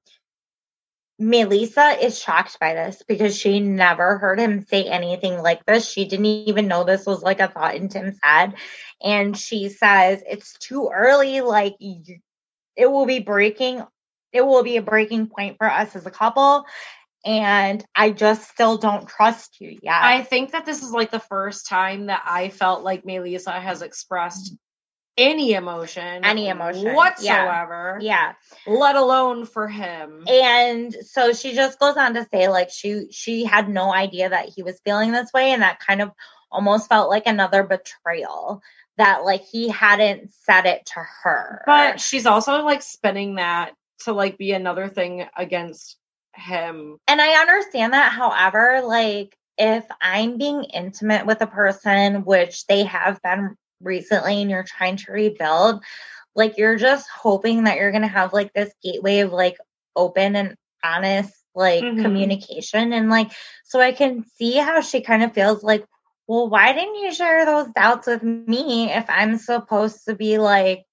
Melissa is shocked by this because she never heard him say anything like this. She didn't even know this was like a thought in Tim's head. And she says, It's too early. Like, it will be breaking, it will be a breaking point for us as a couple. And I just still don't trust you yet. I think that this is like the first time that I felt like Melissa has expressed any emotion, Any emotion, yeah. whatsoever, yeah. let alone for him. and so she just goes on to say like she she had no idea that he was feeling this way and that kind of almost felt like another betrayal that like he hadn't said it to her But she's also like spinning that to like be another thing against him. and i understand that however like if i'm being intimate with a person which they have been recently and you're trying to rebuild like you're just hoping that you're gonna have like this gateway of like open and honest like Mhm. communication and like so i can see how she kind of feels like well why didn't you share those doubts with me if i'm supposed to be like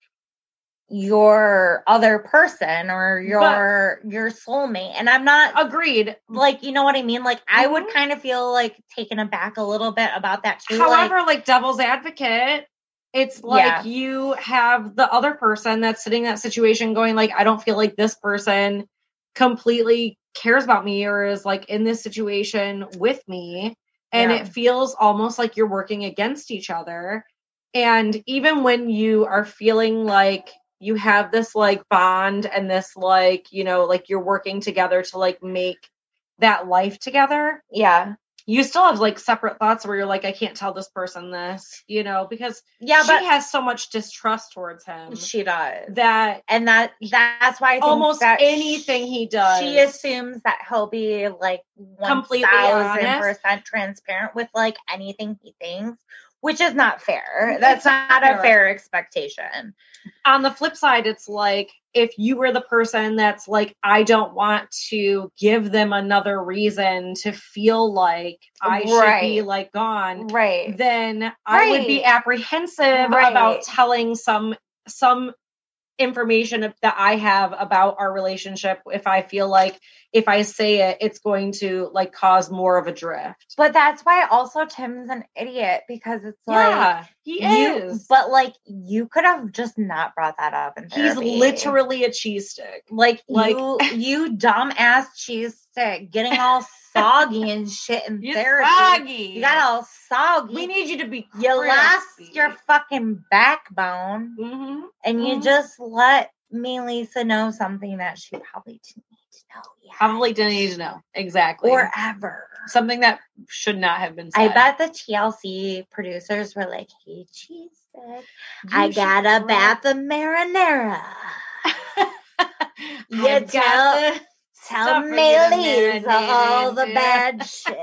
your other person or your your soulmate and i'm not Agreed. like you know what i mean like i would Mhm. kind of feel like taken aback a little bit about that too like, However, like, devil's advocate, it's like Yeah. you have the other person that's sitting in that situation going like, I don't feel like this person completely cares about me or is like in this situation with me. And Yeah. it feels almost like you're working against each other. And even when you are feeling like you have this like bond and this like, you know, like you're working together to like make that life together, yeah. You still have like separate thoughts where you're like, I can't tell this person this, you know, because yeah she has so much distrust towards him she does. that and that that's why I think almost anything he does, she assumes that he'll be like one Completely 1000% transparent with like anything he thinks, which is not fair. Mm-hmm. That's not a fair. expectation. on the flip side, it's like if you were the person that's like, I don't want to give them another reason to feel like I should be like gone, Right. then I would be apprehensive Right. about telling some some information that I have about our relationship if I feel like if I say it, it's going to like cause more of a drift. But that's why also Tim's an idiot because it's like yeah, he you, is. but like you could have just not brought that up in He's literally a cheese stick. like like- you you dumb ass cheese stick getting all soggy and shit in You're therapy. soggy. You got all soggy. We need you to be. you lost your fucking backbone Mhm. and you Mhm. just let Melissa know something that she probably didn't Oh, know yet. Probably didn't need to know exactly. or ever. something that should not have been said. I bet the TLC producers were like, "Hey, cheese I got a bath of marinara. You tell- Tell Stuff for you to Maylee's marinate all the bad shit."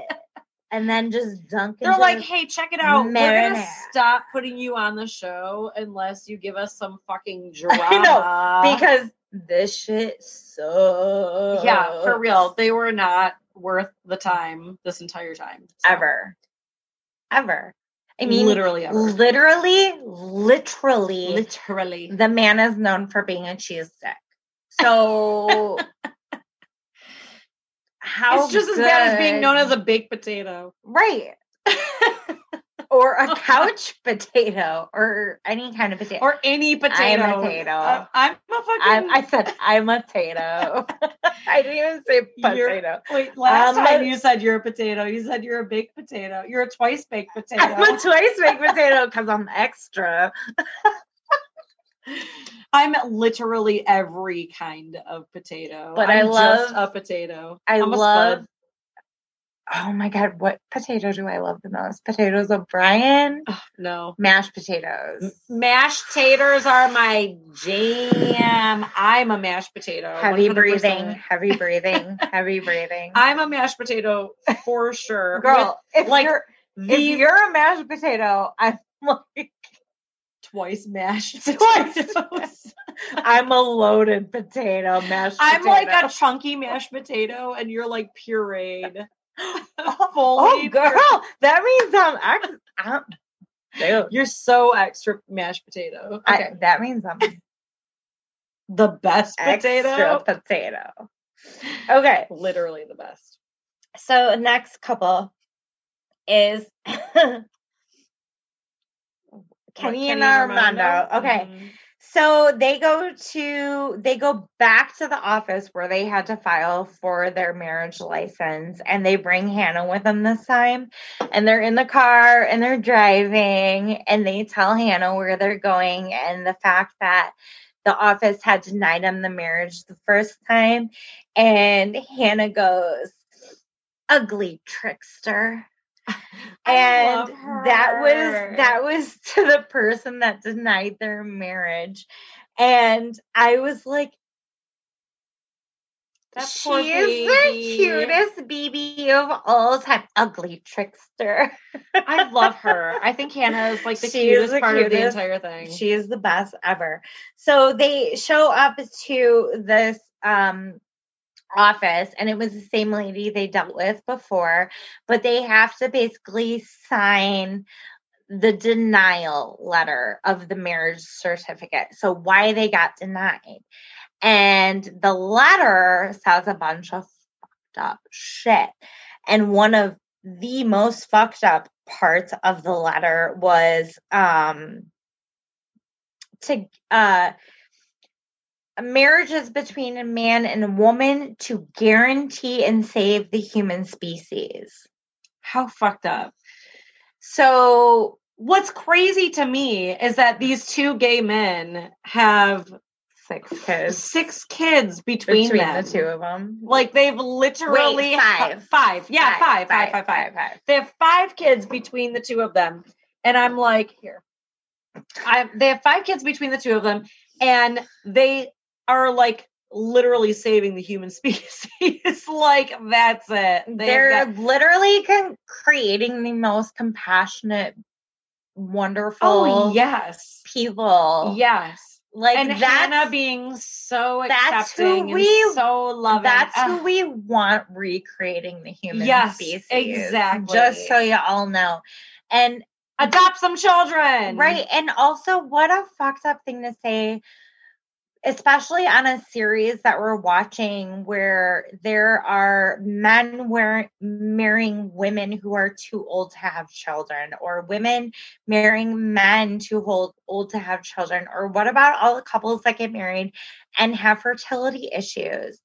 And then just dunk They're like, hey, check it out. We're gonna stop putting you on the show unless you give us some fucking drama. I know, because this shit sucks. yeah, for real, they were not worth the time this entire time. So, Ever. Ever. I mean, literally ever. literally, literally, Literally. the man is known for being a cheese stick. So how it's just as bad as being known as a baked potato. right. Or a couch potato or any kind of potato. Or any potato. I'm a potato. Uh, I'm a fucking. I, I said I'm a potato. I didn't even say You're- potato. Wait, last Um, time you said you're a potato. You said you're a baked potato. You're a twice baked potato. I'm a twice baked potato because I'm extra. I'm literally every kind of potato. But I I'm just love- a potato. I I'm love. Oh my god, what potato do I love the most? Potatoes O'Brien, No. mashed potatoes. Mashed taters are my jam. I'm a mashed potato. Heavy 100%. breathing, heavy breathing, heavy breathing. I'm a mashed potato for sure. Girl, if like, you're With if you're a mashed potato, I'm like twice mashed potatoes. I'm a loaded potato mashed. I'm potato. like a chunky mashed potato, and you're like pureed. Oh girl, that means I'm. I'm, dude, You're so extra mashed potato. Okay. I, that means I'm the best potato. extra potato. Okay, Literally the best. so next couple is Kenny and Armando. Okay. Mhm. So they go to they go back to the office where they had to file for their marriage license and they bring Hannah with them this time and they're in the car and they're driving and they tell Hannah where they're going and the fact that the office had denied them the marriage the first time and Hannah goes ugly trickster and that was that was to the person that denied their marriage. And i was like That she is the cutest baby of all time. Ugly trickster. I love her. I think Hannah is like the She cutest the part of the entire thing. she is the best ever. So they show up to this um office and it was the same lady they dealt with before but they have to basically sign the denial letter of the marriage certificate. So why they got denied. And the letter says a bunch of fucked up shit. And one of the most fucked up parts of the letter was um to uh marriages between a man and a woman to guarantee and save the human species. How fucked up. So What's crazy to me is that these two gay men have six kids six kids between, between them. the two of them. Like they've literally Wait, five. five. Yeah, five, five, five, five. five. They have five kids between the two of them. And I'm like, here. I they have five kids between the two of them, and they are like literally saving the human species. like that's it. They've They're got- literally con- creating the most compassionate wonderful Oh yes. people. Yes. Like and that's Hannah being so that's who accepting we- and so loving. that's who we want recreating the human Yes, species. exactly. Just so you all know. And adopt some children. Right. And also, what a fucked up thing to say, especially on a series that we're watching where there are men wear- marrying women who are too old to have children, or women marrying men too old, old to have children. Or what about all the couples that get married and have fertility issues?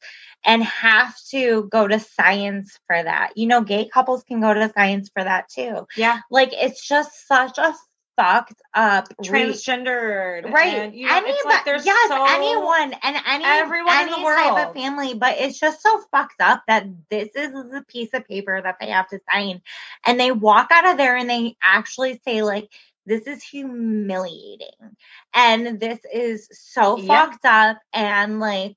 And have to go to science for that. You know, gay couples can go to science for that too Yeah. like it's just such a fucked up Transgendered. right And, you know, Anybody, like there's yes so, anyone and any everyone in any the type world. of family but it's just so fucked up that this is a piece of paper that they have to sign and they walk out of there and they actually say like this is humiliating and this is so Yeah. fucked up and like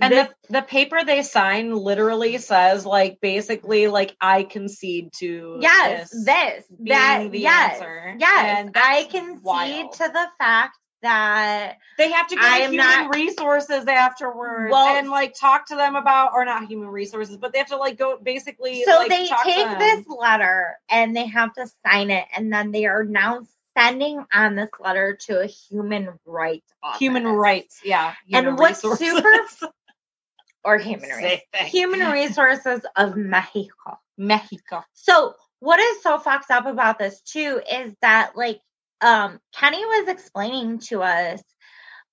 And the, the paper they sign literally says like basically like I concede to yes this this that the yes answer. yes And i concede wild. to the fact that They have to go to human not- resources afterwards Well- and like talk to them about or not human resources, but they have to like go basically So like, they talk to take this letter and they have to sign it, and then they are now sending on this letter to a human rights office. human rights, yeah. And human what's resources. super or human human resources of Mexico. Mexico. So what is so fucked up about this too is that like um Kenny was explaining to us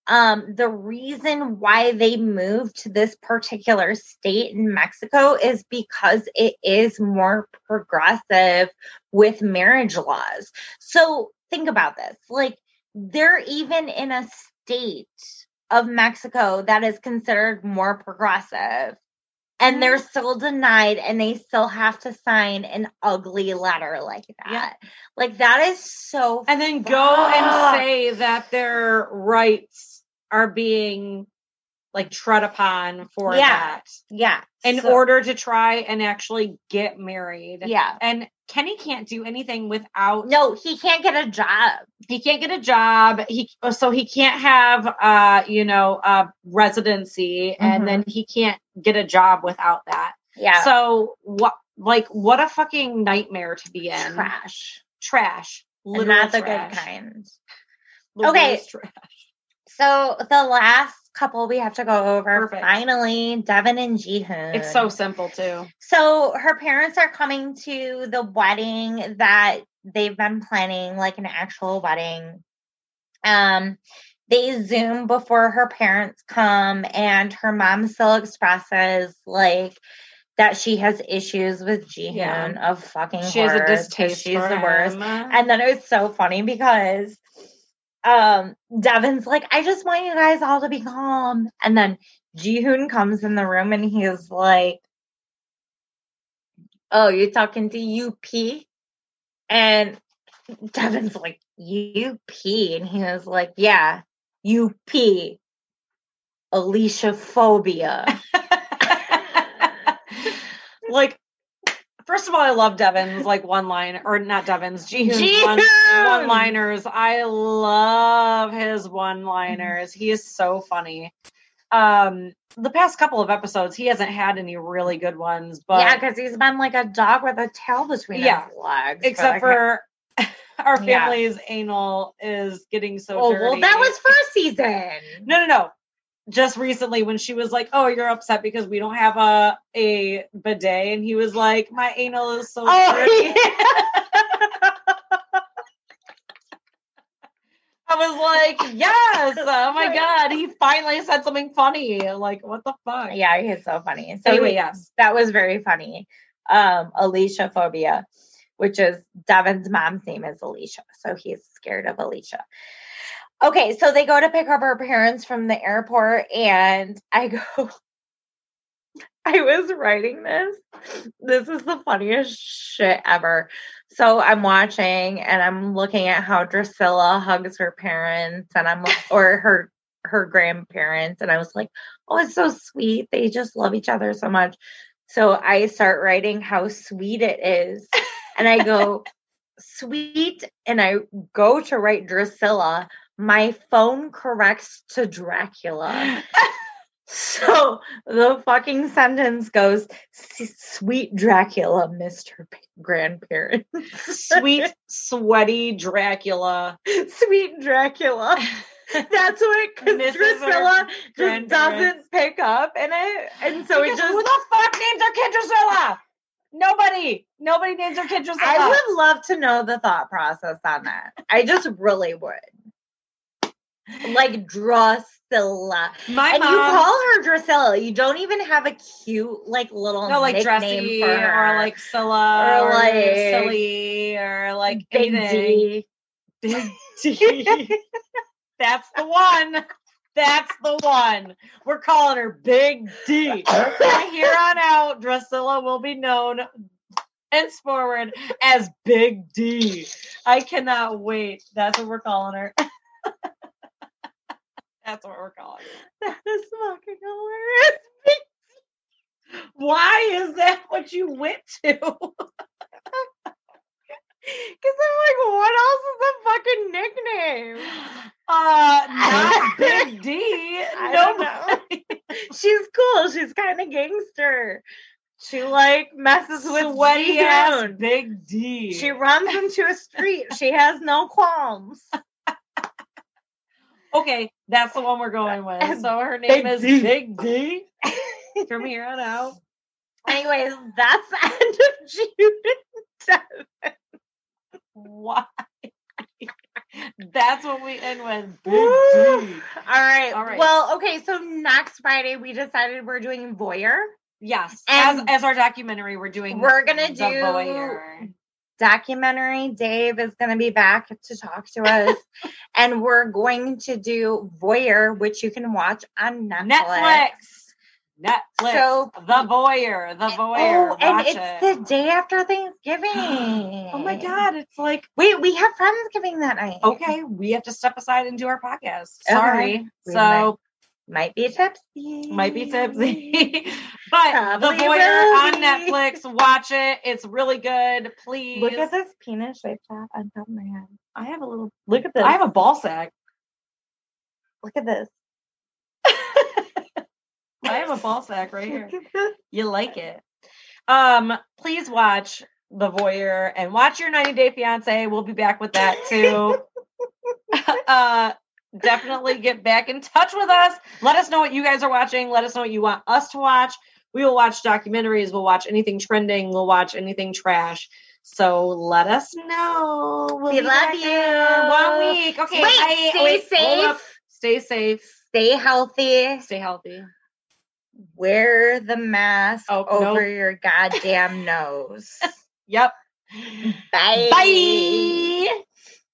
um the reason why they moved to this particular state in Mexico is because it is more progressive with marriage laws. So think about this. Like they're even in a state of Mexico that is considered more progressive and they're mm. still denied and they still have to sign an ugly letter like that. Yeah. Like that is so And then go and say that their rights are being like tread upon for Yeah. that yeah. in So- order to try and actually get married. Yeah. And Kenny can't do anything without No, he can't get a job. he can't get a job he so he can't have uh you know uh residency Mhm. and then he can't get a job without that Yeah. so what like what a fucking nightmare to be in trash. trash And not the trash. good kind. Okay. trash. So the last couple we have to go over Perfect. finally, Deavan and Jihoon. it's so simple too So her parents are coming to the wedding that they've been planning, like an actual wedding. Um, they zoom before her parents come, and her mom still expresses like that she has issues with Jihoon Yeah. of fucking she has a distaste she's the worst. And then it was so funny because um Deavan's like, I just want you guys all to be calm. And then Jihoon comes in the room and he's like, Oh, you're talking to UP? And Deavan's like, UP. And he was like, Yeah, UP. Elicia phobia. like first of all i love deavan's like one line or not deavan's Jihoon's one, liners i love his one liners he is so funny um the past couple of episodes he hasn't had any really good ones but yeah, because he's been like a dog with a tail between Yeah. his legs. except for our Yeah. family's anal is getting so Oh, dirty. well, that was first season. no no no just recently when she was like oh you're upset because we don't have a a bidet and he was like my anal is so dirty I was like, yes. Oh my God. He finally said something funny. Like, what the fuck? Yeah, he's so funny. So Anyway, yes. that was very funny. Um, Elicia phobia, which is Deavan's mom's name is Elicia, so he's scared of Elicia. Okay, so they go to pick up her parents from the airport, and I go. I was writing this. This is the funniest shit ever. So I'm watching and I'm looking at how Drascilla hugs her parents and I'm or her her grandparents and I was like, "Oh, it's so sweet. They just love each other so much." So I start writing how sweet it is. And I go, sweet and I go to write Drascilla, my phone corrects to Dracula. so the fucking sentence goes, Sweet Dracula, Mr. P- Grandparent. Sweet, sweaty Dracula. Sweet Dracula. That's what because. Drascilla just doesn't pick up and it and so it just who the fuck names their kid Drascilla? Nobody. Nobody names their kid Drascilla. I would love to know the thought process on that. I just really would. Like Drascilla. My and mom, you call her Drascilla. You don't even have a cute like little no, like dressy for her. or like Scylla Or or, like silly or like Big anything. D. Big D. That's the one. That's the one. We're calling her Big D. From here on out, Drascilla will be known henceforward as Big D. I cannot wait. That's what we're calling her. That's what we're calling. That is fucking hilarious. Why is that what you went to? Because I'm like, what else is a fucking nickname? Uh, not Big D. I No, don't know. She's cool. She's kind of gangster. She like messes with sweaty ass. Big D. She runs into a street. She has no qualms. Okay, that's the one we're going with. And So her name Big is D. Big D. From here on out. Anyways, that's the end of Judith. Why? That's what we end with. Big Woo! All D. right. All right. Well, okay. So next Friday, we decided we're doing voyeur Yes. And as, as our documentary, we're doing we're gonna do Voyeur. Documentary. Dave is going to be back to talk to us, and we're going to do voyeur, which you can watch on Netflix. Netflix. Netflix. So- the Voyeur. The oh, Voyeur. Oh, and it's it. the day after Thanksgiving. oh my God. It's like, Wait, we have Friendsgiving that night. okay, we have to step aside and do our podcast. Sorry. We So Might be tipsy. might be tipsy. but Probably The Voyeur on. Netflix. Watch it. It's really good. Please. Look at this penis shaped top on top of my head. I have a little, Look at this. I have a ball sack. Look at this. I have a ball sack right here. Look at this. You like it. Um, please watch The Voyeur and watch your 90 Day Fiance. We'll be back with that too. uh definitely get back in touch with us. Let us know what you guys are watching. Let us know what you want us to watch. We will watch documentaries, we'll watch anything trending, we'll watch anything trash. So let us know. We'll We love you. One week. Okay. Wait, I- stay wait, safe. Stay safe. Stay healthy. Stay healthy. Wear the mask Oh, over nope. your goddamn nose. Yep. Bye. Bye.